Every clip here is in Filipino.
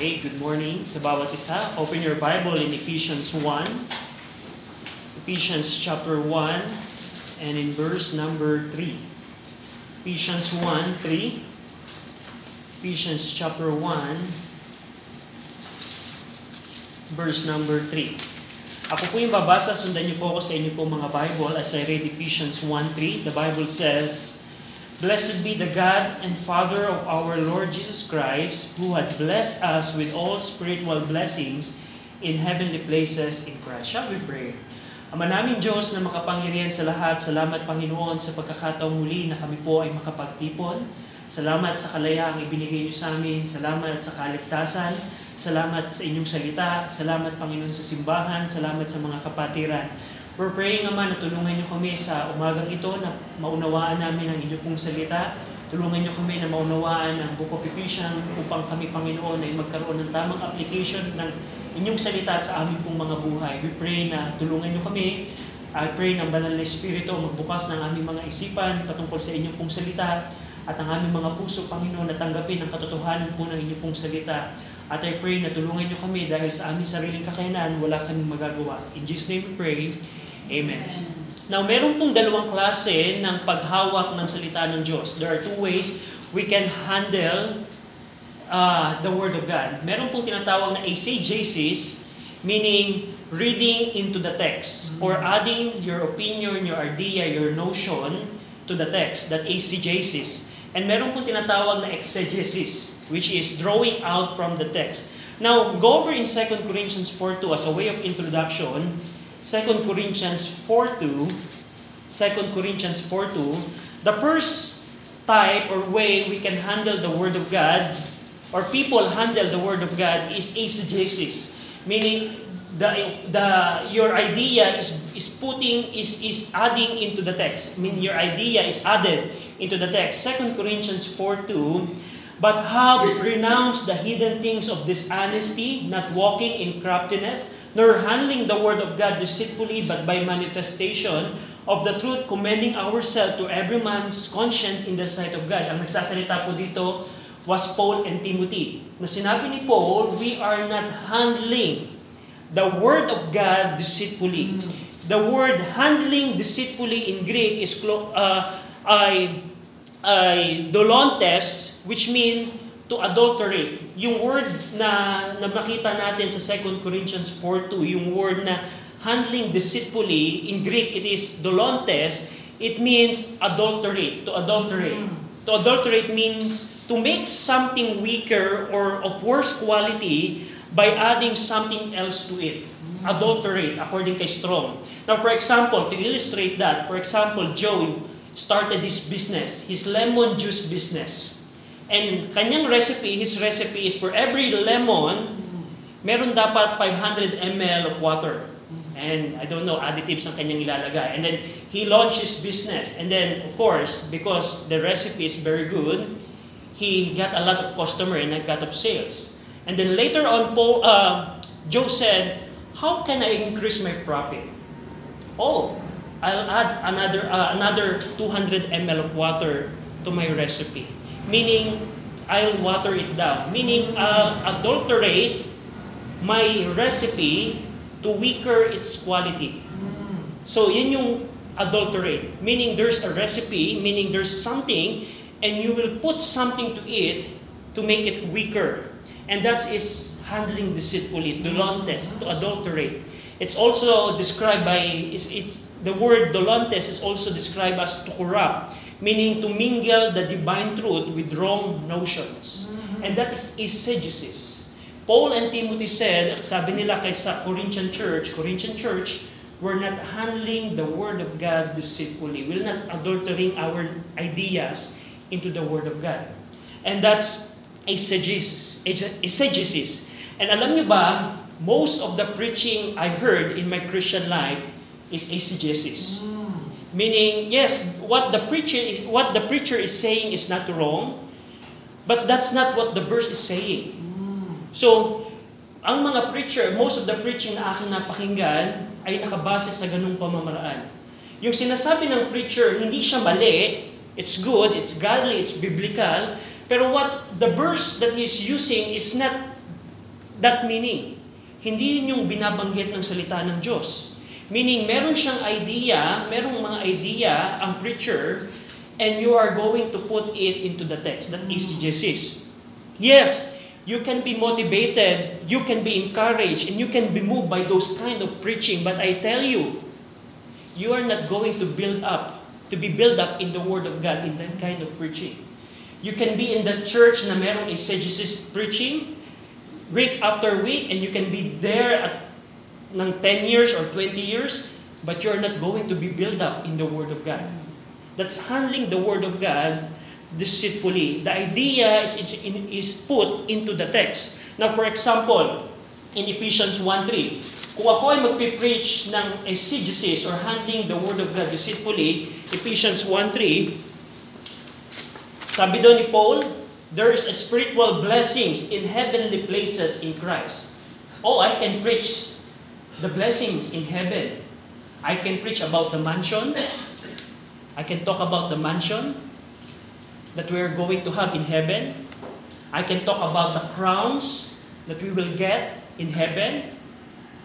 Okay, good morning sa bawat isa. Open your Bible in Ephesians 1. Ephesians chapter 1 and in verse number 3. Ephesians 1, 3. Ephesians chapter 1, verse number 3. Ako po yung babasa, sundan niyo po ako sa inyo po mga Bible as I read Ephesians 1.3. The Bible says, Blessed be the God and Father of our Lord Jesus Christ, who had blessed us with all spiritual blessings in heavenly places in Christ. Shall we pray? Ama namin Diyos na makapangyarihan sa lahat, salamat Panginoon sa pagkakataong muli na kami po ay makapagtipon. Salamat sa kalayaang ibinigay niyo sa amin. Salamat sa kaligtasan. Salamat sa inyong salita. Salamat Panginoon sa simbahan. Salamat sa mga kapatiran. We're praying, Ama, na tulungan niyo kami sa umagang ito na maunawaan namin ang inyong pong salita. Tulungan niyo kami na maunawaan ang Book of Ephesians upang kami, Panginoon, ay magkaroon ng tamang application ng inyong salita sa aming pong mga buhay. We pray na tulungan niyo kami. I pray ng Banal na Espiritu magbukas ng aming mga isipan patungkol sa inyong pong salita at ang aming mga puso, Panginoon, na tanggapin ang katotohanan po ng inyong pong salita. At I pray na tulungan niyo kami dahil sa aming sariling kakayanan, wala kaming magagawa. In Jesus' name we pray. Amen. Now, meron pong dalawang klase ng paghawak ng salita ng Diyos. There are two ways we can handle uh, the Word of God. Meron pong tinatawag na exegesis, meaning reading into the text or adding your opinion, your idea, your notion to the text, that exegesis. And meron pong tinatawag na exegesis, which is drawing out from the text. Now, go over in 2 Corinthians 4.2 as a way of introduction. 2 Corinthians 4.2 2 Corinthians 4.2 The first type or way we can handle the Word of God or people handle the Word of God is exegesis. Meaning, the, the, your idea is, is putting, is, is adding into the text. I mean, your idea is added into the text. 2 Corinthians 4.2 But have renounced the hidden things of dishonesty, not walking in craftiness, nor handling the word of God deceitfully, but by manifestation of the truth, commending ourselves to every man's conscience in the sight of God. Ang nagsasalita po dito was Paul and Timothy. Na sinabi ni Paul, we are not handling the word of God deceitfully. The word handling deceitfully in Greek is uh, ay, ay dolontes, which mean to adulterate. Yung word na, na makita natin sa 2 Corinthians 4.2, yung word na handling deceitfully, in Greek it is dolontes, it means adulterate, to adulterate. Mm. To adulterate means to make something weaker or of worse quality by adding something else to it. Mm. Adulterate, according kay Strong. Now, for example, to illustrate that, for example, Joe started his business, his lemon juice business. And kanyang recipe, his recipe is for every lemon, meron dapat 500 ml of water. And I don't know, additives ang kanyang ilalagay. And then he launched his business. And then, of course, because the recipe is very good, he got a lot of customer and a lot of sales. And then later on, Paul, uh, Joe said, how can I increase my profit? Oh, I'll add another uh, another 200 ml of water to my recipe. Meaning, I'll water it down. Meaning, I'll adulterate my recipe to weaker its quality. So, yun yung adulterate. Meaning, there's a recipe, meaning there's something, and you will put something to it to make it weaker. And that is handling deceitfully, dolontes, to adulterate. It's also described by, it's, it's, the word dolontes is also described as to corrupt meaning to mingle the divine truth with wrong notions. Mm-hmm. And that is exegesis. Paul and Timothy said, sabi nila kay sa Corinthian church, Corinthian church, we're not handling the Word of God deceitfully. We're not adultering our ideas into the Word of God. And that's exegesis. exegesis. And alam nyo ba, most of the preaching I heard in my Christian life is exegesis. Mm. Meaning, yes, what the preacher is what the preacher is saying is not wrong, but that's not what the verse is saying. So, ang mga preacher, most of the preaching na aking napakinggan ay nakabase sa ganung pamamaraan. Yung sinasabi ng preacher, hindi siya mali, it's good, it's godly, it's biblical, pero what the verse that he's using is not that meaning. Hindi yun yung binabanggit ng salita ng Diyos. Meaning, meron siyang idea, merong mga idea ang preacher, and you are going to put it into the text. That exegesis. Yes, you can be motivated, you can be encouraged, and you can be moved by those kind of preaching. But I tell you, you are not going to build up, to be built up in the Word of God in that kind of preaching. You can be in the church na merong exegesis preaching, week after week, and you can be there at ng 10 years or 20 years, but you're not going to be built up in the Word of God. That's handling the Word of God deceitfully. The idea is, is, is put into the text. Now, for example, in Ephesians 1.3, kung ako ay magpipreach ng exegesis or handling the Word of God deceitfully, Ephesians 1.3, sabi doon ni Paul, there is a spiritual blessings in heavenly places in Christ. Oh, I can preach the blessings in heaven. I can preach about the mansion. I can talk about the mansion that we are going to have in heaven. I can talk about the crowns that we will get in heaven.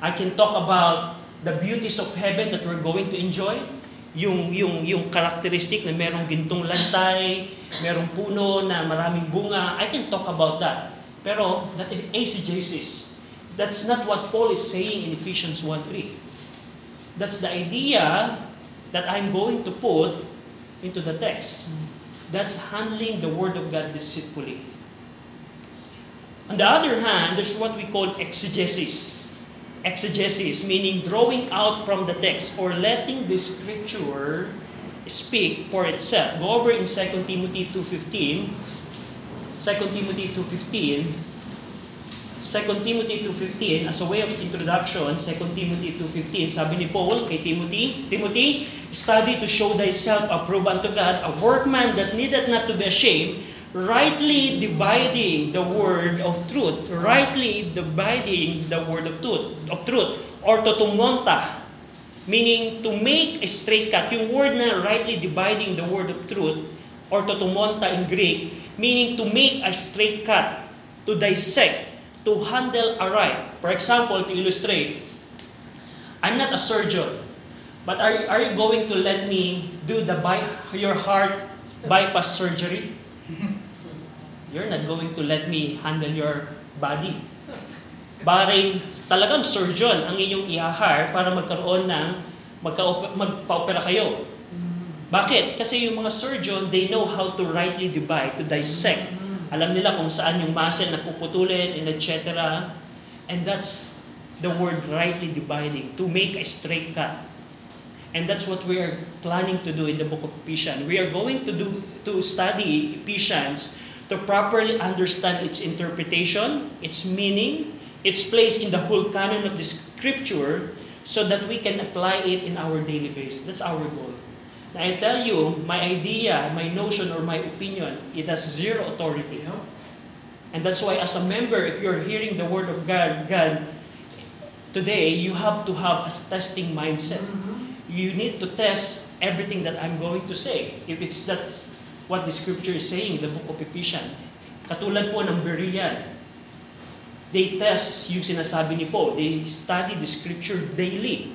I can talk about the beauties of heaven that we're going to enjoy. Yung, yung, yung characteristic na merong gintong lantay, merong puno na maraming bunga. I can talk about that. Pero that is exegesis. That's not what Paul is saying in Ephesians 1.3. That's the idea that I'm going to put into the text. That's handling the Word of God deceitfully. On the other hand, there's what we call exegesis. Exegesis, meaning drawing out from the text or letting the scripture speak for itself. Go over in 2 Timothy 2.15. 2 Timothy 2.15. 2 Timothy 2.15, as a way of introduction, 2 Timothy 2.15, sabi ni Paul kay Timothy, Timothy, study to show thyself approved unto God, a workman that needeth not to be ashamed, rightly dividing the word of truth, rightly dividing the word of truth, of truth, or to tumonta, meaning to make a straight cut. Yung word na rightly dividing the word of truth, or to tumonta in Greek, meaning to make a straight cut, to dissect, to handle aright. For example, to illustrate, I'm not a surgeon, but are are you going to let me do the by, your heart bypass surgery? You're not going to let me handle your body. Baring talagang surgeon ang inyong i-hire para magkaroon ng magka magpa-opera kayo. Bakit? Kasi yung mga surgeon, they know how to rightly divide, to dissect. Alam nila kung saan yung muscle na puputulin, and etc. And that's the word rightly dividing, to make a straight cut. And that's what we are planning to do in the book of Ephesians. We are going to do to study Ephesians to properly understand its interpretation, its meaning, its place in the whole canon of the scripture so that we can apply it in our daily basis. That's our goal. Now, I tell you, my idea, my notion, or my opinion, it has zero authority. No? And that's why as a member, if you're hearing the word of God, God today, you have to have a testing mindset. You need to test everything that I'm going to say. If it's that's what the scripture is saying in the book of Ephesians. Katulad po ng Berean, they test yung sinasabi ni Paul. They study the scripture daily.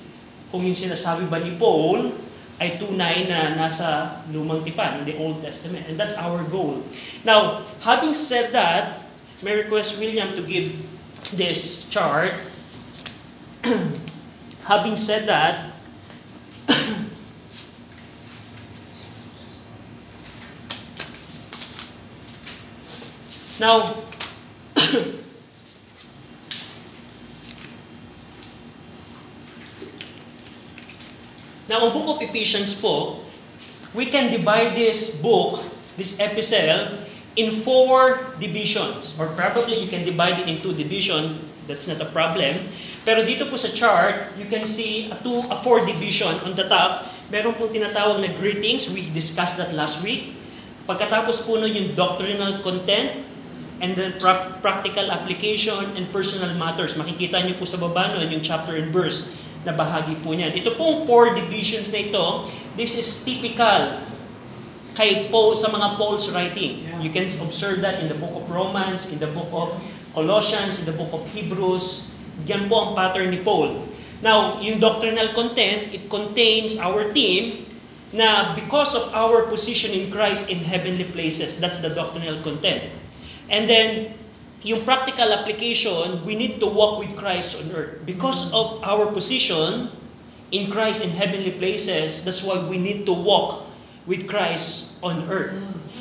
Kung yung sinasabi ba ni Paul ay tunay na nasa lumang tipan, the Old Testament. And that's our goal. Now, having said that, may request William to give this chart. having said that, Now, now, ang book of Ephesians po, we can divide this book, this epistle, in four divisions. Or probably you can divide it in two divisions. That's not a problem. Pero dito po sa chart, you can see a, two, a four division on the top. Meron pong tinatawag na greetings. We discussed that last week. Pagkatapos po nun yung doctrinal content, and then pra- practical application and personal matters. Makikita niyo po sa baba nun yung chapter and verse na bahagi po niyan. Ito pong four divisions na ito, this is typical kay Paul sa mga Paul's writing. You can observe that in the book of Romans, in the book of Colossians, in the book of Hebrews. Yan po ang pattern ni Paul. Now, yung doctrinal content, it contains our theme na because of our position in Christ in heavenly places. That's the doctrinal content. And then, yung practical application, we need to walk with Christ on earth. Because of our position in Christ in heavenly places, that's why we need to walk with Christ on earth.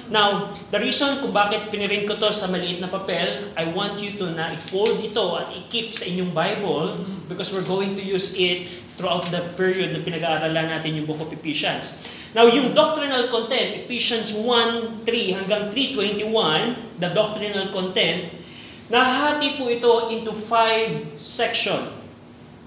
Now, the reason kung bakit pinirin ko to sa maliit na papel, I want you to na i-fold ito at i-keep sa inyong Bible because we're going to use it throughout the period na pinag-aaralan natin yung book of Ephesians. Now, yung doctrinal content, Ephesians 1.3 hanggang 3.21, the doctrinal content, nahati po ito into five section.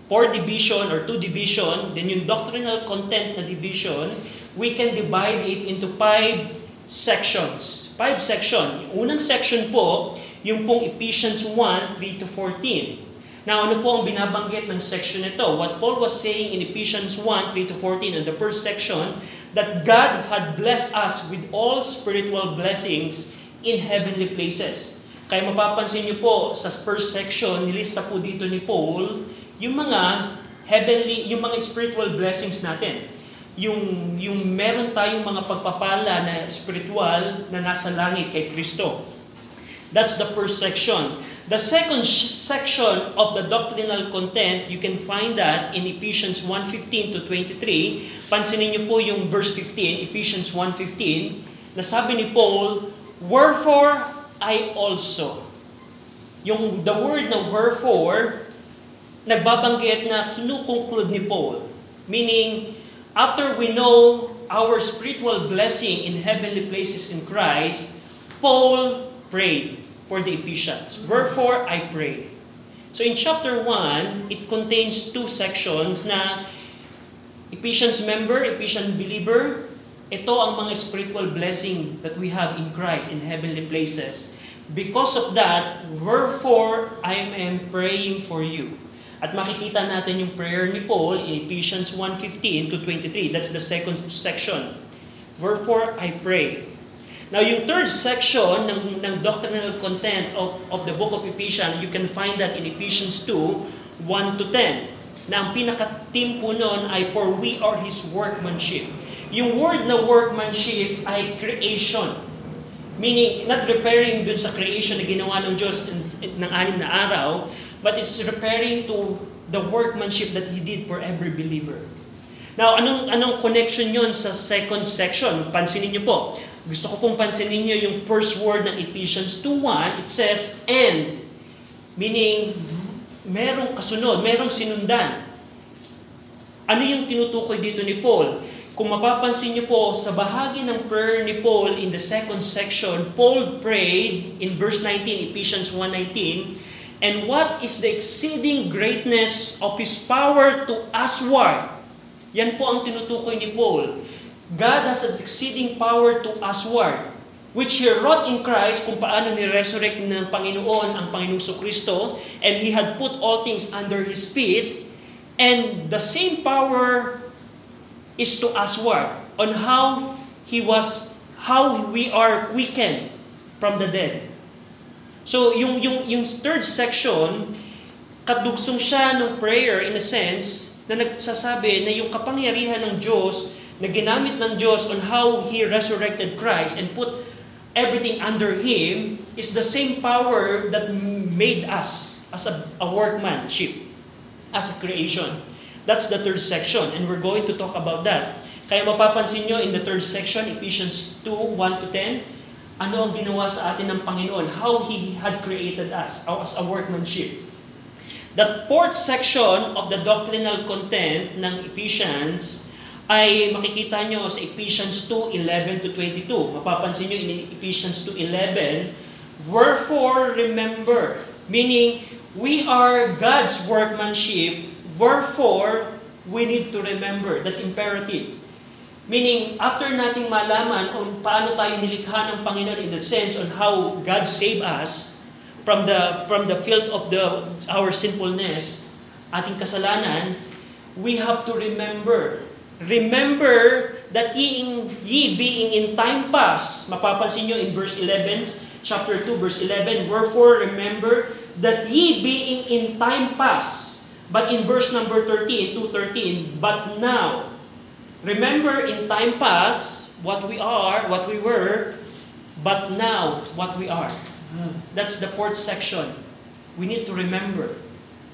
Four division or two division, then yung doctrinal content na division, we can divide it into five sections. Five section. Unang section po, yung pong Ephesians 1, 3 to 14. Now, ano po ang binabanggit ng section ito? What Paul was saying in Ephesians 1, 3 to 14 in the first section, that God had blessed us with all spiritual blessings in heavenly places. Kaya mapapansin niyo po sa first section, nilista po dito ni Paul, yung mga heavenly, yung mga spiritual blessings natin yung, yung meron tayong mga pagpapala na spiritual na nasa langit kay Kristo. That's the first section. The second section of the doctrinal content, you can find that in Ephesians 1.15 to 23. Pansinin niyo po yung verse 15, Ephesians 1.15, na sabi ni Paul, Wherefore I also. Yung the word na wherefore, nagbabanggit na kinukonclude ni Paul. Meaning, after we know our spiritual blessing in heavenly places in Christ, Paul prayed for the Ephesians. Wherefore I pray. So in chapter 1, it contains two sections na Ephesians member, Ephesian believer, ito ang mga spiritual blessing that we have in Christ in heavenly places. Because of that, wherefore I am praying for you. At makikita natin yung prayer ni Paul in Ephesians 1.15 to 23. That's the second section. Wherefore I pray. Now, yung third section ng, ng doctrinal content of, of the book of Ephesians, you can find that in Ephesians 2, 1 to 10. Na ang pinaka-team po nun ay, for we are His workmanship. Yung word na workmanship ay creation. Meaning, not referring dun sa creation na ginawa ng Diyos ng anim na araw, but it's referring to the workmanship that He did for every believer. Now, anong, anong connection yon sa second section? Pansinin niyo po. Gusto ko pong pansinin niyo yung first word ng Ephesians 2.1. It says, and. Meaning, merong kasunod, merong sinundan. Ano yung tinutukoy dito ni Paul? Kung mapapansin niyo po, sa bahagi ng prayer ni Paul in the second section, Paul prayed in verse 19, Ephesians 1.19, And what is the exceeding greatness of His power to usward? Yan po ang tinutukoy ni Paul. God has an exceeding power to usward, which He wrought in Christ kung paano ni-resurrect ng Panginoon ang Panginoong Kristo, and He had put all things under His feet, and the same power is to usward on how He was, how we are quickened from the dead. So, yung, yung, yung third section, kadugsong siya ng prayer in a sense na nagsasabi na yung kapangyarihan ng Diyos na ginamit ng Diyos on how He resurrected Christ and put everything under Him is the same power that made us as a, a workmanship, as a creation. That's the third section and we're going to talk about that. Kaya mapapansin nyo in the third section, Ephesians 2, 1 to 10, ano ang ginawa sa atin ng Panginoon, how He had created us as a workmanship. The fourth section of the doctrinal content ng Ephesians ay makikita nyo sa Ephesians 2:11 to 22. Mapapansin nyo in Ephesians 2:11, Wherefore remember, meaning we are God's workmanship, wherefore we need to remember. That's imperative. Meaning, after nating malaman on paano tayo nilikha ng Panginoon in the sense on how God saved us from the from the field of the our sinfulness, ating kasalanan, we have to remember. Remember that ye, in, ye being in time past, mapapansin nyo in verse 11, chapter 2, verse 11, Wherefore remember that ye being in time past, but in verse number 13, 2.13, but now, remember in time past, what we are, what we were, but now, what we are. That's the fourth section. We need to remember.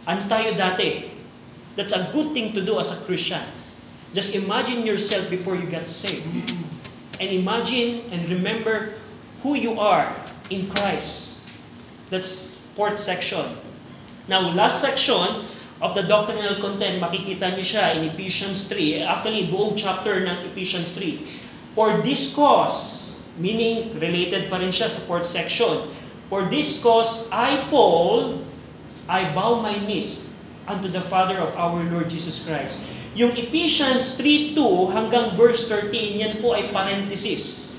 Ano tayo dati? That's a good thing to do as a Christian. Just imagine yourself before you get saved. And imagine and remember who you are in Christ. That's fourth section. Now, last section of the doctrinal content, makikita niyo siya in Ephesians 3. Actually, buong chapter ng Ephesians 3. For this cause, meaning related pa rin siya sa fourth section. For this cause, I, Paul, I bow my knees unto the Father of our Lord Jesus Christ. Yung Ephesians 3.2 hanggang verse 13, yan po ay parenthesis.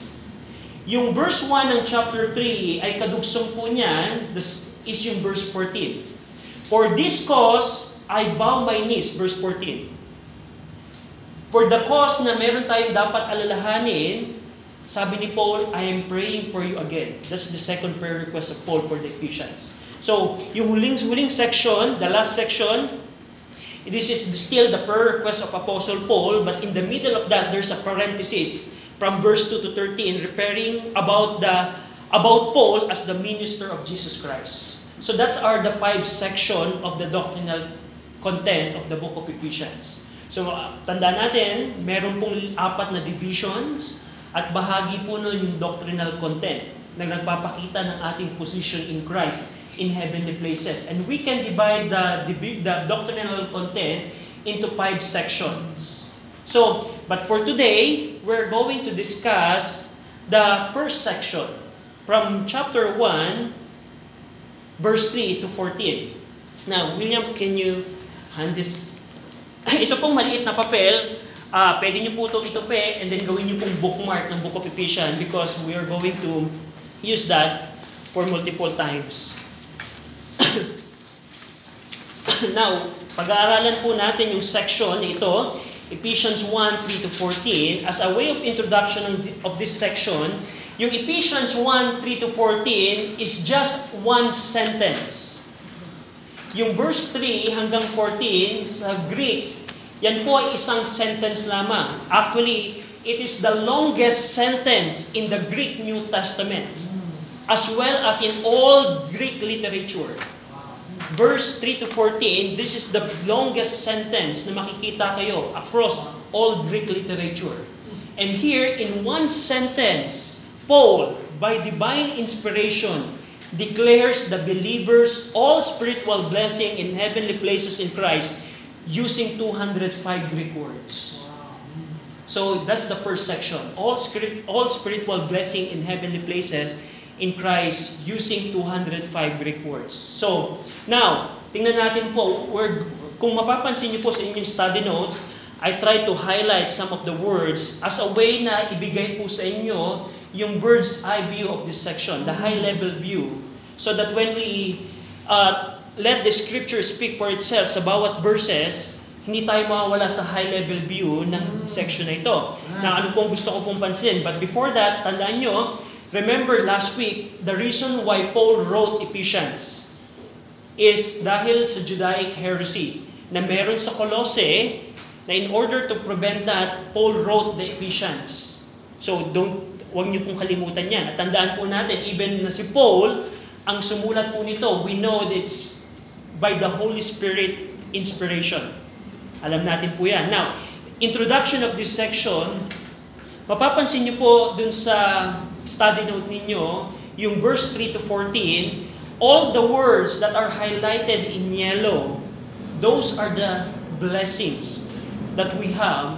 Yung verse 1 ng chapter 3 ay kadugsong po niyan, this is yung verse 14. For this cause, I bow my knees, verse 14. For the cause na meron tayong dapat alalahanin, sabi ni Paul, I am praying for you again. That's the second prayer request of Paul for the Ephesians. So, yung huling, huling section, the last section, this is still the prayer request of Apostle Paul, but in the middle of that, there's a parenthesis from verse 2 to 13, referring about the about Paul as the minister of Jesus Christ. So that's are the five section of the doctrinal content of the book of Ephesians. So, uh, tanda natin, meron pong apat na divisions at bahagi po nun yung doctrinal content na nagpapakita ng ating position in Christ in heavenly places. And we can divide the, the doctrinal content into five sections. So, but for today, we're going to discuss the first section from chapter 1, verse 3 to 14. Now, William, can you hand this? Ito pong maliit na papel. Uh, pwede nyo po itong itupi and then gawin nyo pong bookmark ng Book of Ephesians because we are going to use that for multiple times. Now, pag-aaralan po natin yung section na ito, Ephesians 1, 3 to 14. As a way of introduction of this section, yung Ephesians 1, 3 to 14 is just one sentence. Yung verse 3 hanggang 14 sa Greek, yan po ay isang sentence lamang. Actually, it is the longest sentence in the Greek New Testament, as well as in all Greek literature verse 3 to 14, this is the longest sentence na makikita kayo across all Greek literature. And here, in one sentence, Paul, by divine inspiration, declares the believers all spiritual blessing in heavenly places in Christ using 205 Greek words. So that's the first section. All, spirit, all spiritual blessing in heavenly places in Christ using 205 Greek words. So, now, tingnan natin po, word, kung mapapansin niyo po sa inyong study notes, I try to highlight some of the words as a way na ibigay po sa inyo yung bird's eye view of this section, the high level view, so that when we uh, let the scripture speak for itself sa bawat verses, hindi tayo mawawala sa high level view ng section na ito. Na ano pong gusto ko pong pansin. But before that, tandaan nyo, Remember last week, the reason why Paul wrote Ephesians is dahil sa Judaic heresy na meron sa Colossae na in order to prevent that, Paul wrote the Ephesians. So don't, huwag niyo pong kalimutan yan. At tandaan po natin, even na si Paul, ang sumulat po nito, we know that it's by the Holy Spirit inspiration. Alam natin po yan. Now, introduction of this section, mapapansin niyo po dun sa study note ninyo, yung verse 3 to 14, all the words that are highlighted in yellow, those are the blessings that we have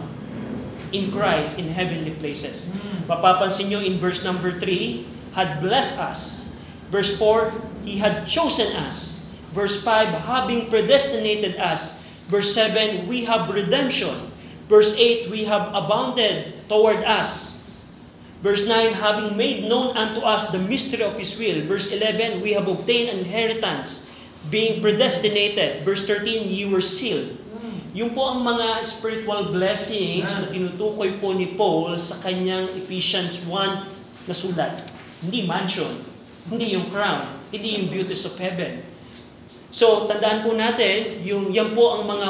in Christ in heavenly places. Mapapansin nyo in verse number 3, had blessed us. Verse 4, He had chosen us. Verse 5, having predestinated us. Verse 7, we have redemption. Verse 8, we have abounded toward us. Verse 9, having made known unto us the mystery of His will. Verse 11, we have obtained an inheritance, being predestinated. Verse 13, ye were sealed. Yung po ang mga spiritual blessings na tinutukoy po ni Paul sa kanyang Ephesians 1 na sulat. Hindi mansion, hindi yung crown, hindi yung beauties of heaven. So, tandaan po natin, yung, yan po ang mga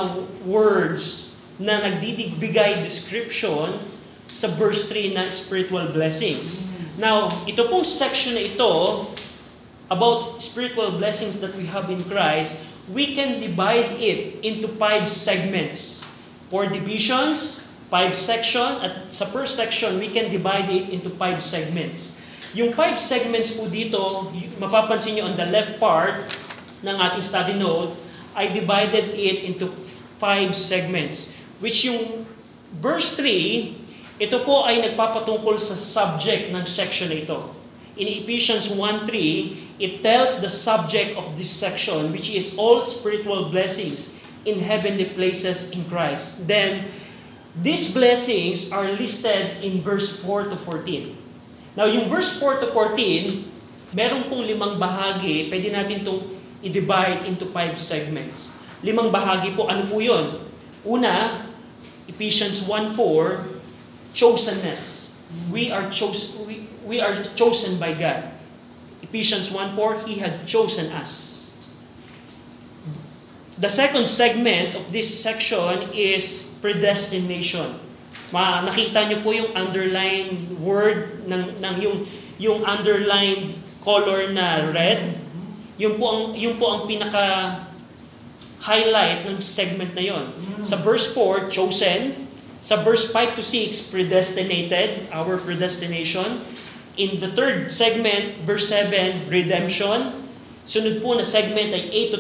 words na nagdidigbigay description sa verse 3 na spiritual blessings. Now, ito pong section na ito about spiritual blessings that we have in Christ, we can divide it into five segments. Four divisions, five section, at sa per section, we can divide it into five segments. Yung five segments po dito, mapapansin nyo on the left part ng ating study note, I divided it into five segments. Which yung verse 3, ito po ay nagpapatungkol sa subject ng section na ito. In Ephesians 1.3, it tells the subject of this section, which is all spiritual blessings in heavenly places in Christ. Then, these blessings are listed in verse 4 to 14. Now, yung verse 4 to 14, meron pong limang bahagi, pwede natin itong i-divide into five segments. Limang bahagi po, ano po yun? Una, Ephesians 1.4, chosenness. We are chosen, we, we are chosen by God. Ephesians 1.4, He had chosen us. The second segment of this section is predestination. Ma nakita niyo po yung underline word ng ng yung yung underline color na red. Yung po ang yung po ang pinaka highlight ng segment na yon. Sa verse 4, chosen. Sa verse 5 to 6, predestinated, our predestination. In the third segment, verse 7, redemption. Sunod po na segment ay 8 to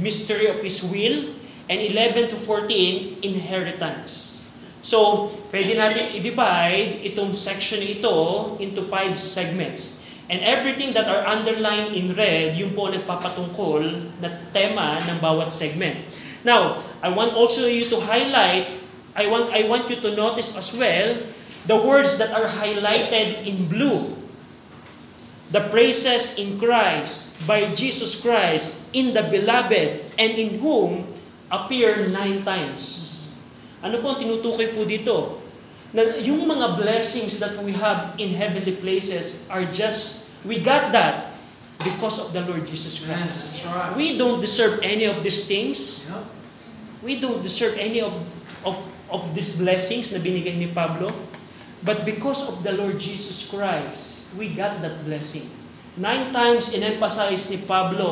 10, mystery of His will. And 11 to 14, inheritance. So, pwede natin i-divide itong section ito into five segments. And everything that are underlined in red, yung po nagpapatungkol na tema ng bawat segment. Now, I want also you to highlight, I want, I want you to notice as well, the words that are highlighted in blue. The praises in Christ, by Jesus Christ, in the beloved, and in whom appear nine times. Ano po ang tinutukoy po dito? Na yung mga blessings that we have in heavenly places are just, we got that because of the Lord Jesus Yes, Christ. that's right. We don't deserve any of these things. Yep. We don't deserve any of, of, of these blessings na binigay ni Pablo. But because of the Lord Jesus Christ, we got that blessing. Nine times in-emphasize ni Pablo,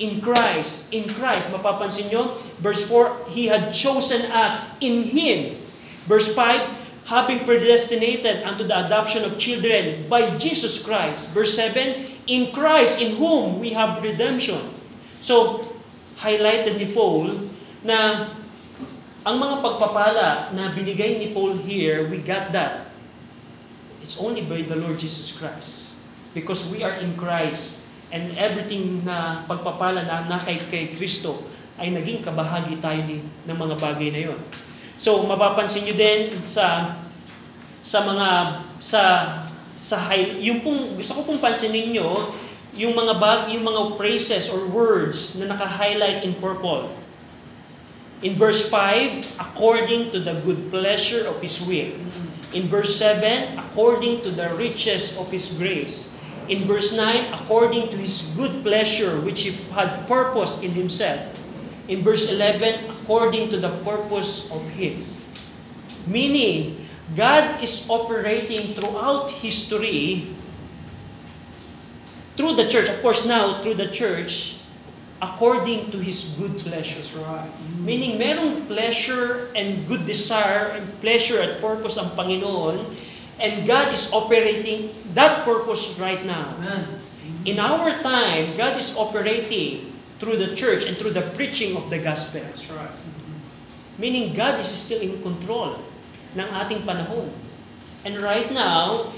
in Christ, in Christ. Mapapansin nyo, verse 4, He had chosen us in Him. Verse 5, having predestinated unto the adoption of children by Jesus Christ. Verse 7, in Christ, in whom we have redemption. So, highlighted ni Paul na ang mga pagpapala na binigay ni Paul here, we got that. It's only by the Lord Jesus Christ. Because we are in Christ. And everything na pagpapala na, na kay, kay Kristo ay naging kabahagi tayo ni, ng mga bagay na yon. So, mapapansin nyo din sa sa mga sa sa high, yung pong gusto ko pong pansinin niyo yung mga bag yung mga phrases or words na naka-highlight in purple. In verse 5, according to the good pleasure of His will. In verse 7, according to the riches of His grace. In verse 9, according to His good pleasure which He had purposed in Himself. In verse 11, according to the purpose of Him. Meaning, God is operating throughout history through the church, of course now through the church, according to His good pleasure. That's right. Meaning, merong pleasure and good desire, and pleasure at purpose ang Panginoon, and God is operating that purpose right now. Amen. In our time, God is operating through the church and through the preaching of the gospel. That's right. Meaning, God is still in control ng ating panahon. And right now,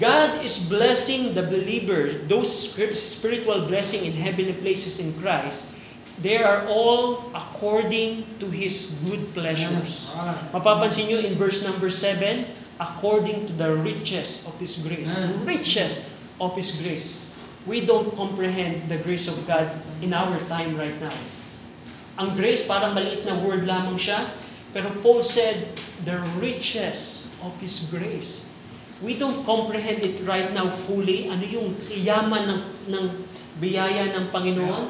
God is blessing the believers, those spir- spiritual blessing in heavenly places in Christ. They are all according to His good pleasures. Mapapansin nyo in verse number 7, according to the riches of His grace. Riches of His grace. We don't comprehend the grace of God in our time right now. Ang grace, parang maliit na word lamang siya. Pero Paul said, the riches of His grace. We don't comprehend it right now fully. Ano yung yaman ng, ng biyaya ng Panginoon?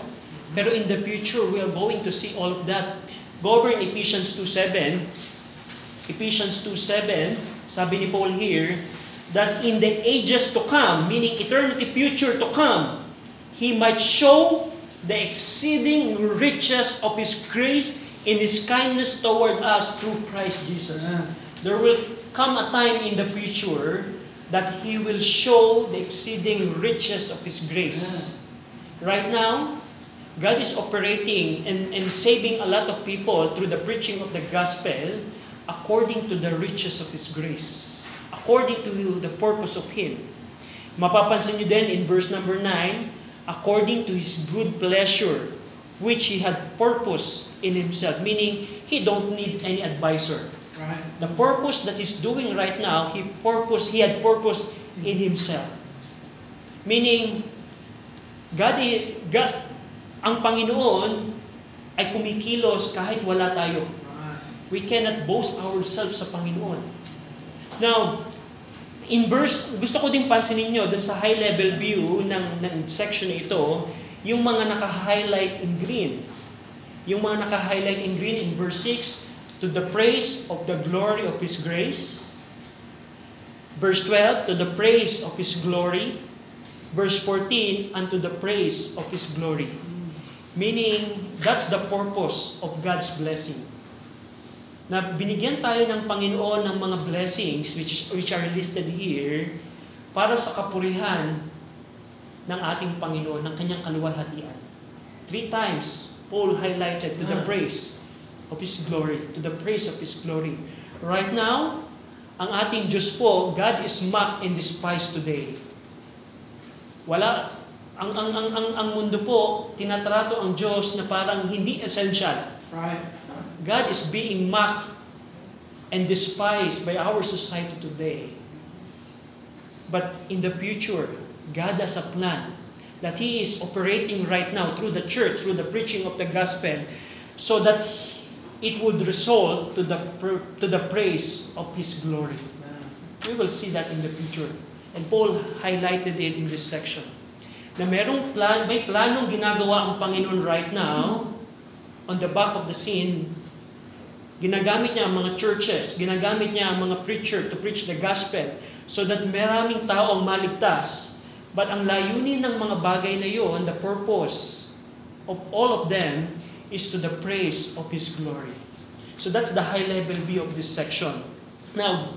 Pero in the future, we are going to see all of that. Go over in Ephesians 2.7. Ephesians 2.7, sabi ni Paul here, that in the ages to come, meaning eternity future to come, He might show the exceeding riches of His grace in His kindness toward us through Christ Jesus. There will come a time in the future that He will show the exceeding riches of His grace. Right now, God is operating and, and saving a lot of people through the preaching of the gospel according to the riches of His grace. According to the purpose of Him. Mapapansin nyo din in verse number 9, according to His good pleasure, which He had purpose in Himself. Meaning, He don't need any advisor. Right. The purpose that He's doing right now, He purpose, He had purpose in Himself. Meaning, God, God ang Panginoon ay kumikilos kahit wala tayo. We cannot boast ourselves sa Panginoon. Now, in verse, gusto ko din pansinin nyo dun sa high level view ng, ng section na ito, yung mga naka-highlight in green. Yung mga naka-highlight in green in verse 6, to the praise of the glory of His grace. Verse 12, to the praise of His glory. Verse 14, unto the praise of His glory. Meaning, that's the purpose of God's blessing. Na binigyan tayo ng Panginoon ng mga blessings which, is, which are listed here para sa kapurihan ng ating Panginoon, ng kanyang kaluwalhatian. Three times, Paul highlighted to the praise of His glory, to the praise of His glory. Right now, ang ating Diyos po, God is mocked and despised today. Wala, ang, ang, ang, ang, ang mundo po, tinatrato ang Diyos na parang hindi essential. Right. God is being mocked and despised by our society today. But in the future, God has a plan that He is operating right now through the church, through the preaching of the gospel, so that it would result to the, to the praise of His glory. We will see that in the future. And Paul highlighted it in this section. Na merong plan, may planong ginagawa ang Panginoon right now on the back of the scene. Ginagamit niya ang mga churches, ginagamit niya ang mga preacher to preach the gospel so that maraming tao ang maligtas. But ang layunin ng mga bagay na yon, the purpose of all of them is to the praise of His glory. So that's the high level view of this section. Now,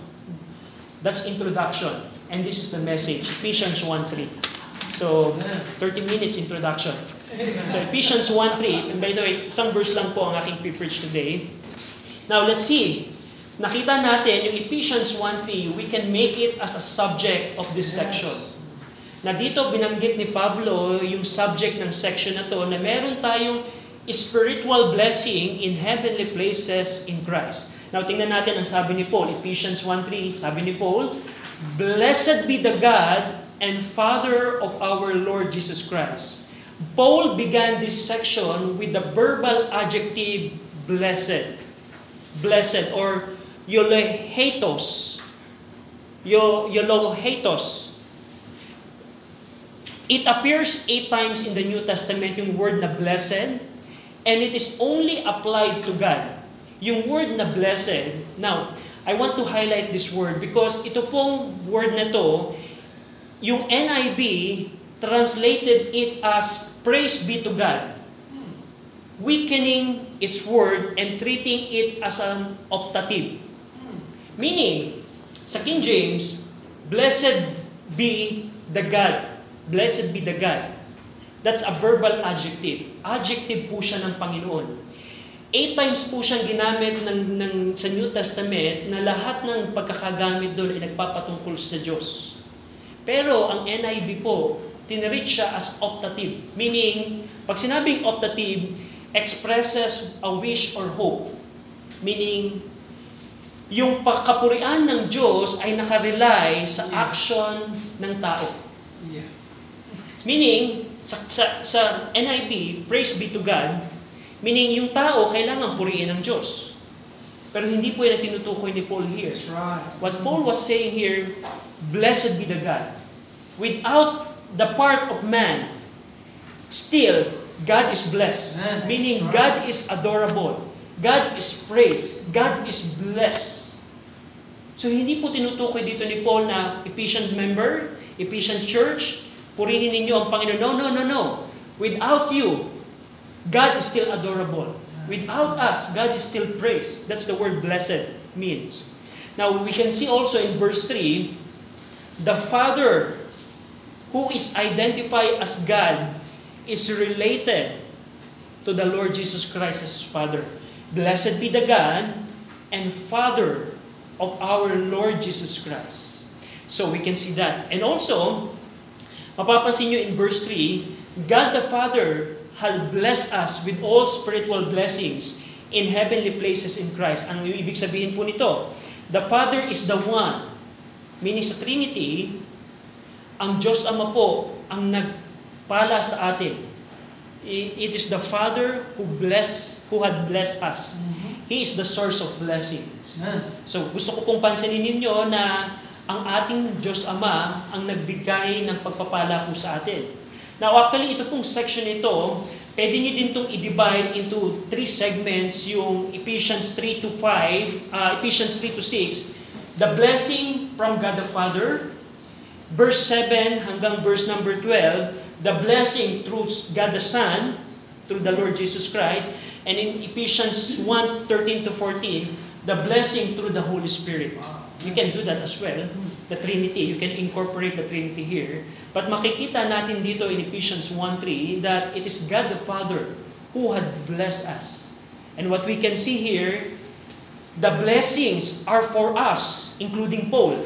that's introduction. And this is the message, Ephesians 1.3. So, 30 minutes introduction. So, Ephesians 1.3, and by the way, isang verse lang po ang aking pre-preach today. Now, let's see. Nakita natin yung Ephesians 1.3, we can make it as a subject of this section. Na dito binanggit ni Pablo yung subject ng section na to na meron tayong spiritual blessing in heavenly places in Christ. Now, tingnan natin ang sabi ni Paul, Ephesians 1.3, sabi ni Paul, Blessed be the God and Father of our Lord Jesus Christ. Paul began this section with the verbal adjective blessed. Blessed or yolehetos. Yo, yolohetos. It appears eight times in the New Testament yung word na blessed and it is only applied to God. Yung word na blessed, now, I want to highlight this word because ito pong word na to, yung NIV translated it as praise be to God. Weakening its word and treating it as an optative. Meaning, sa King James, blessed be the God. Blessed be the God. That's a verbal adjective. Adjective po siya ng Panginoon. Eight times po siyang ginamit ng, ng, sa New Testament na lahat ng pagkakagamit doon ay nagpapatungkol sa Diyos. Pero ang NIV po, tinreat siya as optative. Meaning, pag sinabing optative, expresses a wish or hope. Meaning, yung pagkapurian ng Diyos ay nakarely sa action ng tao. Yeah. Meaning, sa, sa, sa NIV, praise be to God, Meaning, yung tao, kailangan purihin ng Diyos. Pero hindi po yan ang tinutukoy ni Paul here. That's right. What Paul was saying here, blessed be the God. Without the part of man, still, God is blessed. Amen. Meaning, That's God is adorable. God is praised. God is blessed. So, hindi po tinutukoy dito ni Paul na Ephesians member, Ephesians church, purihin ninyo ang Panginoon. No, no, no, no. Without you, God is still adorable. Without us, God is still praised. That's the word blessed means. Now, we can see also in verse 3, the Father who is identified as God is related to the Lord Jesus Christ as His Father. Blessed be the God and Father of our Lord Jesus Christ. So we can see that. And also, mapapansin nyo in verse 3, God the Father has blessed us with all spiritual blessings in heavenly places in Christ. Ano yung ibig sabihin po nito? The Father is the one. Meaning sa Trinity, ang Diyos Ama po ang nagpala sa atin. It, is the Father who bless, who had blessed us. He is the source of blessings. So gusto ko pong pansinin ninyo na ang ating Diyos Ama ang nagbigay ng pagpapala po sa atin. Now actually ito pong section ito, pwede niyo din itong i-divide into three segments, yung Ephesians 3 to 5, uh, Ephesians 3 to 6, the blessing from God the Father, verse 7 hanggang verse number 12, the blessing through God the Son, through the Lord Jesus Christ, and in Ephesians 1, 13 to 14, the blessing through the Holy Spirit. You can do that as well. The Trinity, you can incorporate the Trinity here. But makikita natin dito in Ephesians 1.3 that it is God the Father who had blessed us. And what we can see here, the blessings are for us, including Paul.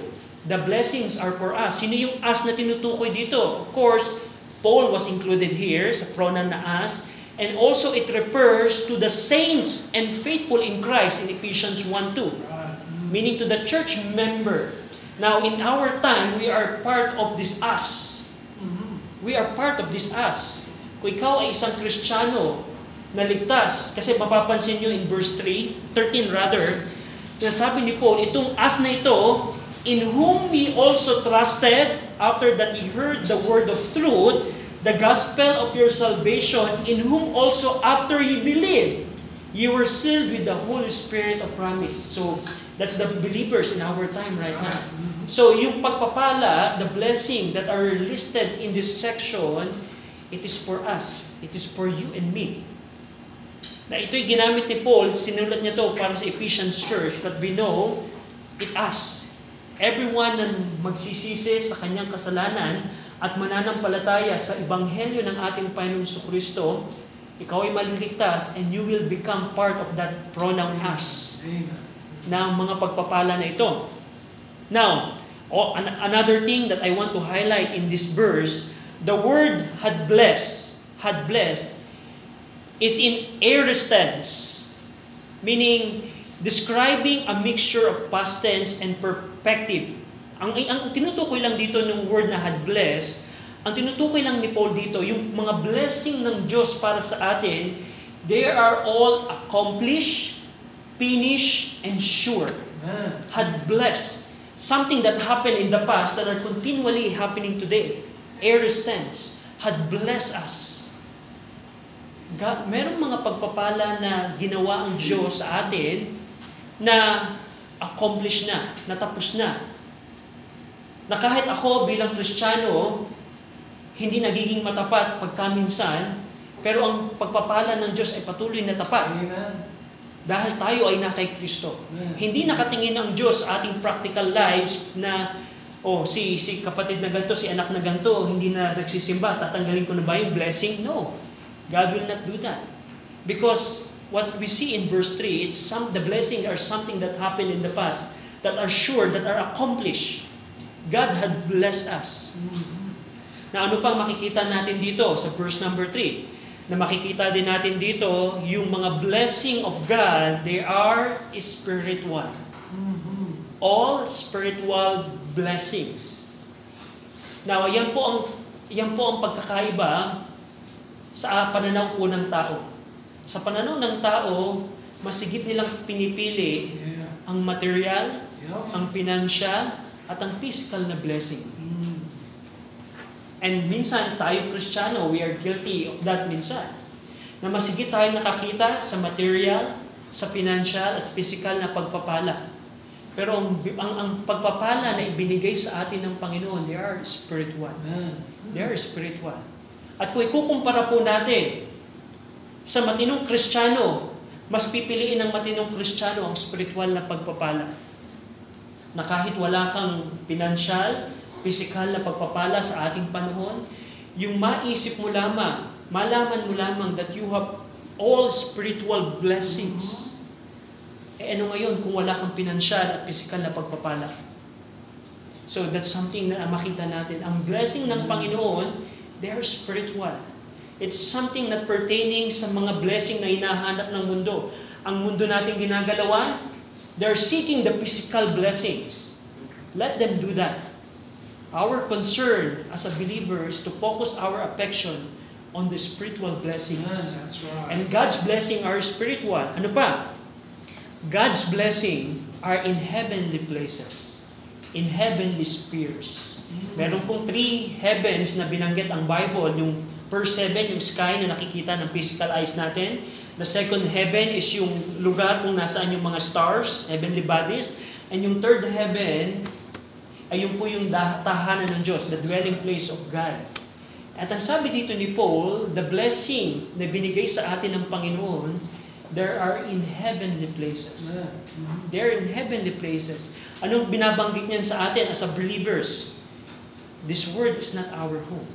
The blessings are for us. Sino yung us na tinutukoy dito? Of course, Paul was included here sa pronoun na us. And also it refers to the saints and faithful in Christ in Ephesians 1.2 Right. Meaning to the church member. Now, in our time, we are part of this us. We are part of this us. Kung ikaw ay isang Kristiyano na ligtas, kasi mapapansin nyo in verse 3, 13 rather, sinasabi ni Paul, itong us na ito, in whom we also trusted after that ye heard the word of truth, the gospel of your salvation, in whom also after ye believed, you were sealed with the Holy Spirit of promise. So, that's the believers in our time right now. So, yung pagpapala, the blessing that are listed in this section, it is for us. It is for you and me. Na ito'y ginamit ni Paul, sinulat niya to para sa Ephesians Church, but we know, it us. Everyone na magsisisi sa kanyang kasalanan at mananampalataya sa Ebanghelyo ng ating Panginoong Kristo, ikaw ay maliligtas and you will become part of that pronoun us Amen. Ng mga pagpapala na ito. Now, an- another thing that I want to highlight in this verse, the word had blessed, had blessed, is in aorist tense, meaning describing a mixture of past tense and perspective. Ang, ang tinutukoy lang dito ng word na had blessed, ang tinutukoy lang ni Paul dito, yung mga blessing ng Diyos para sa atin, they are all accomplished, finished, and sure had blessed something that happened in the past that are continually happening today. Aorist tense, had blessed us. God, merong mga pagpapala na ginawa ang Diyos sa atin na accomplished na, natapos na. Na kahit ako bilang Kristiyano, hindi nagiging matapat pagkaminsan, pero ang pagpapala ng Diyos ay patuloy na tapat. Amen. Dahil tayo ay na kay Kristo. Amen. Hindi nakatingin ang Diyos sa ating practical lives na oh, si si kapatid na ganito, si anak na ganito, hindi na nagsisimba, tatanggalin ko na ba yung blessing? No. God will not do that. Because what we see in verse 3, it's some the blessing are something that happened in the past that are sure, that are accomplished. God had blessed us. Na ano pang makikita natin dito sa verse number 3? Na makikita din natin dito yung mga blessing of God, they are spiritual. All spiritual blessings. Now, yan po ang yan po ang pagkakaiba sa pananaw po ng tao. Sa pananaw ng tao, masigit nilang pinipili ang material, ang financial, at ang physical na blessing. And minsan tayo Kristiyano, we are guilty of that minsan. Na masigit tayo nakakita sa material, sa financial at physical na pagpapala. Pero ang, ang, ang pagpapala na ibinigay sa atin ng Panginoon, they are spiritual. They are spiritual. At kung ikukumpara po natin sa matinong Kristiyano, mas pipiliin ng matinong Kristiyano ang spiritual na pagpapala. Na kahit wala kang pinansyal, physical na pagpapala sa ating panahon, yung maisip mo lamang, malaman mo lamang that you have all spiritual blessings. Eh ano ngayon kung wala kang pinansyal at physical na pagpapala? So that's something na makita natin. Ang blessing ng Panginoon, they are spiritual. It's something not pertaining sa mga blessing na hinahanap ng mundo. Ang mundo natin ginagalawan, they're seeking the physical blessings. Let them do that. Our concern as a believer is to focus our affection on the spiritual blessings. Amen. That's right. And God's blessing are spiritual. Ano pa? God's blessing are in heavenly places. In heavenly spheres. Meron pong three heavens na binanggit ang Bible. Yung first heaven, yung sky na nakikita ng physical eyes natin. The second heaven is yung lugar kung nasaan yung mga stars, heavenly bodies. And yung third heaven, ay yung po yung tahanan ng Diyos, the dwelling place of God. At ang sabi dito ni Paul, the blessing na binigay sa atin ng Panginoon, there are in heavenly places. Amen. Mhm. They're in heavenly places. Anong binabanggit niyan sa atin as a believers? This world is not our home.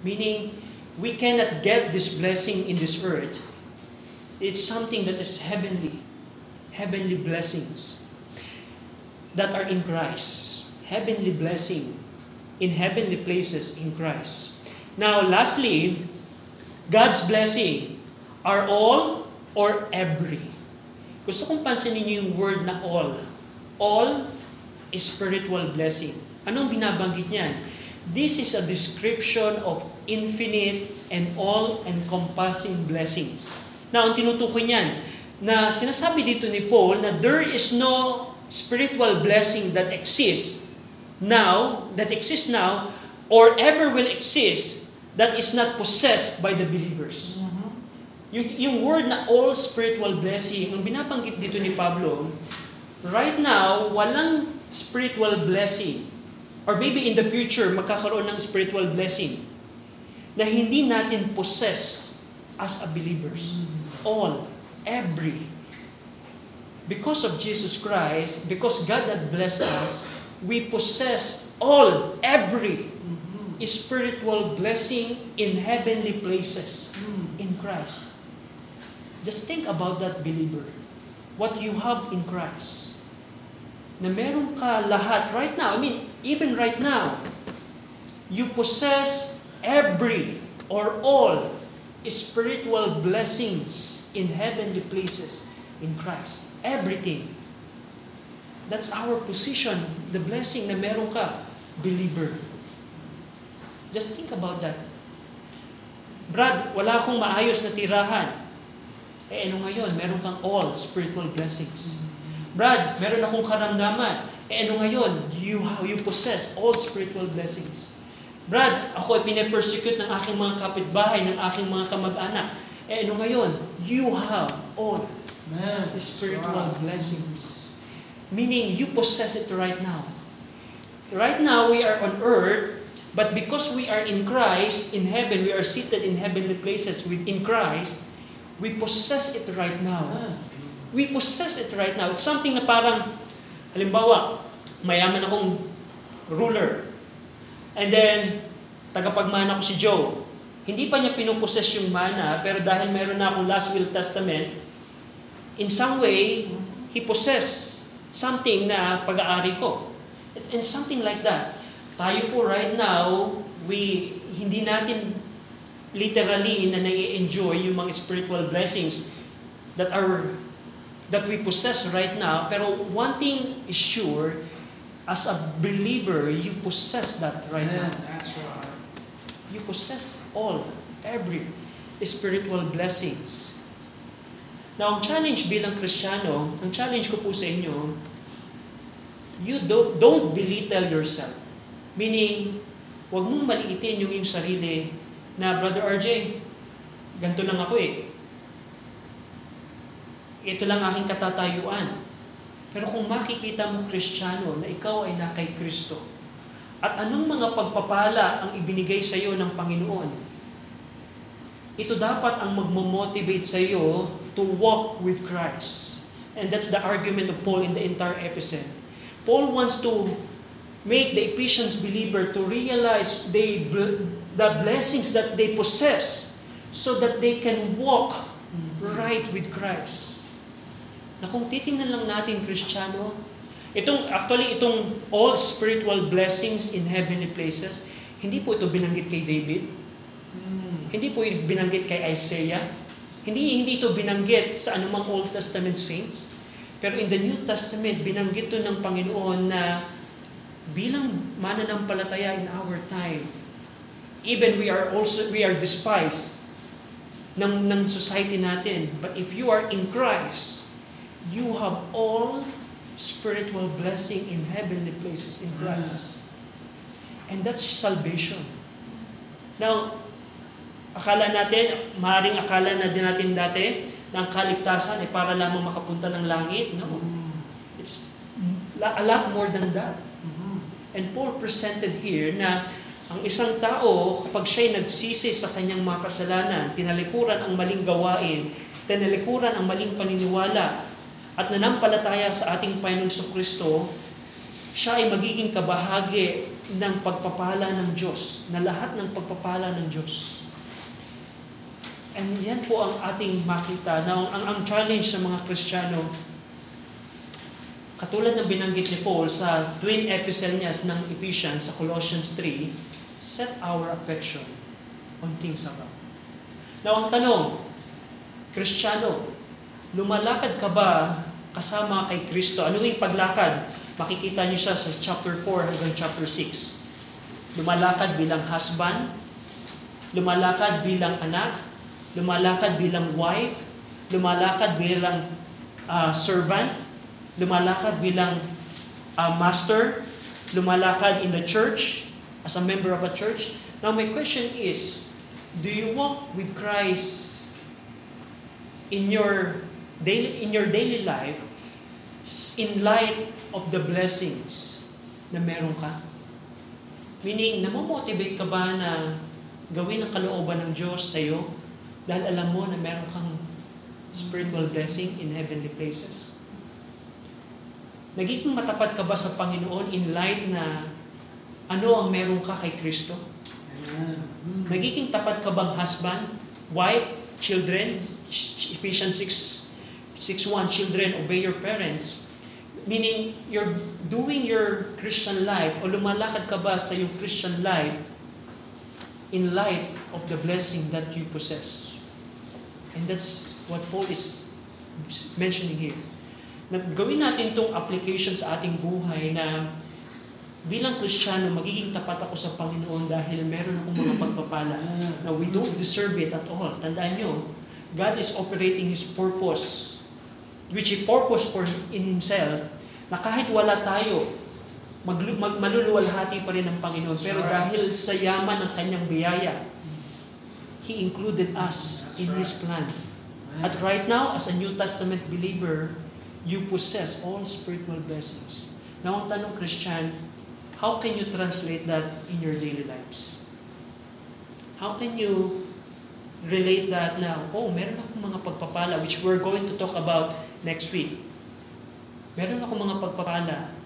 Meaning, we cannot get this blessing in this earth. It's something that is heavenly. Heavenly blessings that are in Christ. Heavenly blessing in heavenly places in Christ. Now, lastly, God's blessing are all or every. Gusto kong pansinin niyo yung word na all. All is spiritual blessing. Anong binabanggit niyan? This is a description of infinite and all-encompassing blessings. Now, ang tinutukoy niyan, na sinasabi dito ni Paul na there is no spiritual blessing that exists now, that exists now, or ever will exist, that is not possessed by the believers. Mhm. Yung, yung word na all spiritual blessing, ang binabanggit dito ni Pablo, right now, walang spiritual blessing. Or maybe in the future, magkakaroon ng spiritual blessing na hindi natin possess as a believers. All, every. Because of Jesus Christ, because God had blessed us, we possess all, every Mhm. spiritual blessing in heavenly places Mm. in Christ. Just think about that, believer. What you have in Christ. Na meron ka lahat right now. I mean, even right now, you possess every or all spiritual blessings in heavenly places in Christ. Everything. That's our position, the blessing na meron ka, believer. Just think about that. Brad, wala akong maayos na tirahan. Eh ano ngayon, meron kang all spiritual blessings. Brad, meron akong karamdaman. Eh ano ngayon, you, you possess all spiritual blessings. Brad, ako ay pinapersecute ng aking mga kapitbahay, ng aking mga kamag-anak. Eh ano ngayon, you have all That's spiritual right. blessings. Meaning, you possess it right now. Right now, we are on earth, but because we are in Christ, in heaven, we are seated in heavenly places within Christ, we possess it right now. We possess it right now. It's something na parang, halimbawa, mayaman akong ruler. And then, tagapagmana ko si Joe. Hindi pa niya pinupossess yung mana, pero dahil meron na akong last will testament, in some way, he possess something na pag-aari ko. And something like that. Tayo po right now, we hindi natin literally na nai-enjoy yung mga spiritual blessings that are that we possess right now. Pero one thing is sure, as a believer, you possess that right Amen. now. That's right. You possess all, every spiritual blessings Now, ang challenge bilang Kristiyano, ang challenge ko po sa inyo, you don't, don't belittle yourself. Meaning, huwag mong maliitin yung yung sarili na, Brother RJ, ganito lang ako eh. Ito lang aking katatayuan. Pero kung makikita mo, Kristiyano, na ikaw ay na kay Kristo, at anong mga pagpapala ang ibinigay sa iyo ng Panginoon, ito dapat ang magmo-motivate sa iyo to walk with Christ. And that's the argument of Paul in the entire episode. Paul wants to make the Ephesians believer to realize they, the blessings that they possess so that they can walk right with Christ. Na kung titingnan lang natin, Kristiyano, itong, actually, itong all spiritual blessings in heavenly places, hindi po ito binanggit kay David. Hindi po binanggit kay Isaiah. Hindi, hindi ito binanggit sa anumang Old Testament saints. Pero in the New Testament, binanggit ito ng Panginoon na bilang mananampalataya in our time, even we are also we are despised ng ng society natin. But if you are in Christ, you have all spiritual blessing in heavenly places in Christ. And that's salvation. Now, akala natin, maaaring akala na din natin dati, na ang kaligtasan ay para lamang makapunta ng langit. No. It's a lot more than that. And Paul presented here na ang isang tao, kapag siya'y nagsisi sa kanyang mga kasalanan, tinalikuran ang maling gawain, tinalikuran ang maling paniniwala, at nanampalataya sa ating Panginoong Kristo, siya ay magiging kabahagi ng pagpapala ng Diyos, na lahat ng pagpapala ng Diyos. And yan po ang ating makita na ang, ang challenge sa mga Kristiyano, katulad ng binanggit ni Paul sa twin epistle niya ng Ephesians sa Colossians 3, set our affection on things above. Now, ang tanong, Kristiyano, lumalakad ka ba kasama kay Kristo? Ano yung paglakad? Makikita niyo siya sa chapter 4 hanggang chapter 6. Lumalakad bilang husband, lumalakad bilang anak, lumalakad bilang wife, lumalakad bilang uh, servant, lumalakad bilang uh, master, lumalakad in the church, as a member of a church. Now my question is, do you walk with Christ in your daily in your daily life in light of the blessings na meron ka? Meaning, namomotivate ka ba na gawin ang kalooban ng Diyos sa iyo dahil alam mo na meron kang spiritual blessing in heavenly places? Nagiging matapat ka ba sa Panginoon in light na ano ang meron ka kay Kristo? Nagiging tapat ka bang husband, wife, children? Ephesians 6, 6.1, children, obey your parents. Meaning, you're doing your Christian life o lumalakad ka ba sa yung Christian life in light of the blessing that you possess. And that's what Paul is mentioning here. Nagawin natin itong application sa ating buhay na bilang Kristiyano, magiging tapat ako sa Panginoon dahil meron akong mga pagpapala na we don't deserve it at all. Tandaan nyo, God is operating His purpose, which He purpose for in Himself, na kahit wala tayo, mag, mag, maluluwalhati pa rin ng Panginoon. Pero dahil sa yaman ng kanyang biyaya, He included us in His plan. At right now, as a New Testament believer, you possess all spiritual blessings. Now, ang tanong, Christian, how can you translate that in your daily lives? How can you relate that now? Oh, meron akong mga pagpapala, which we're going to talk about next week. Meron ako mga pagpapala.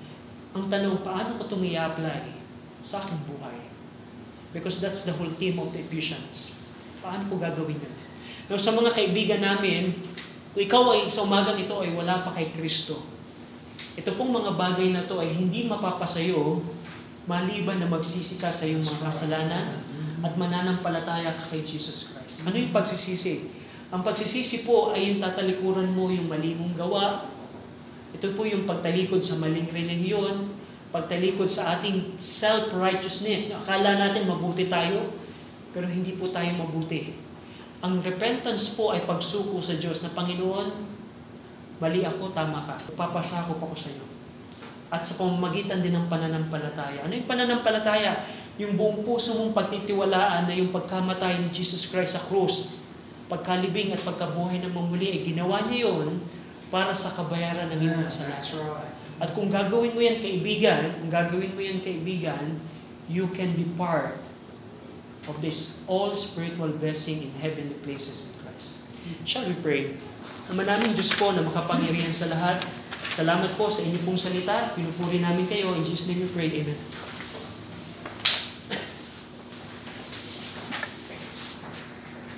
Ang tanong, paano ko itong i-apply sa aking buhay? Because that's the whole theme of the Ephesians. Paano ko gagawin yun? Now, sa mga kaibigan namin, kung ikaw ay sa umagang ito ay wala pa kay Kristo, ito pong mga bagay na to ay hindi mapapasayo maliban na magsisi ka sa iyong mga kasalanan at mananampalataya ka kay Jesus Christ. Ano yung pagsisisi? Ang pagsisisi po ay yung tatalikuran mo yung mali gawa, ito po yung pagtalikod sa maling relihiyon, pagtalikod sa ating self-righteousness. Akala natin mabuti tayo, pero hindi po tayo mabuti. Ang repentance po ay pagsuko sa Diyos na Panginoon, mali ako, tama ka. Papasakop ako sa iyo. At sa pamamagitan din ng pananampalataya. Ano yung pananampalataya? Yung buong puso mong pagtitiwalaan na yung pagkamatay ni Jesus Christ sa krus, pagkalibing at pagkabuhay ng mamuli, ay ginawa niya yon para sa kabayaran ng iyong kasalanan. At kung gagawin mo yan kaibigan, kung gagawin mo yan kaibigan, you can be part of this all spiritual blessing in heavenly places in Christ. Shall we pray? Ama namin Diyos po na makapangyarihan sa lahat. Salamat po sa inyong pong salita. Pinupuri namin kayo. In Jesus' name we pray. Amen.